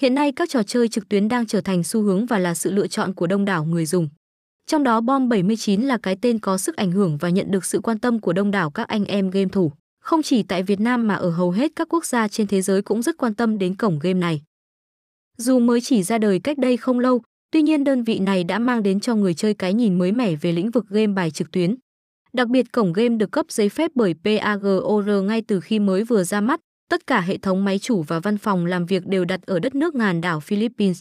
Hiện nay các trò chơi trực tuyến đang trở thành xu hướng và là sự lựa chọn của đông đảo người dùng. Trong đó Bom 79 là cái tên có sức ảnh hưởng và nhận được sự quan tâm của đông đảo các anh em game thủ. Không chỉ tại Việt Nam mà ở hầu hết các quốc gia trên thế giới cũng rất quan tâm đến cổng game này. Dù mới chỉ ra đời cách đây không lâu, tuy nhiên đơn vị này đã mang đến cho người chơi cái nhìn mới mẻ về lĩnh vực game bài trực tuyến. Đặc biệt cổng game được cấp giấy phép bởi PAGOR ngay từ khi mới vừa ra mắt, tất cả hệ thống máy chủ và văn phòng làm việc đều đặt ở đất nước ngàn đảo Philippines.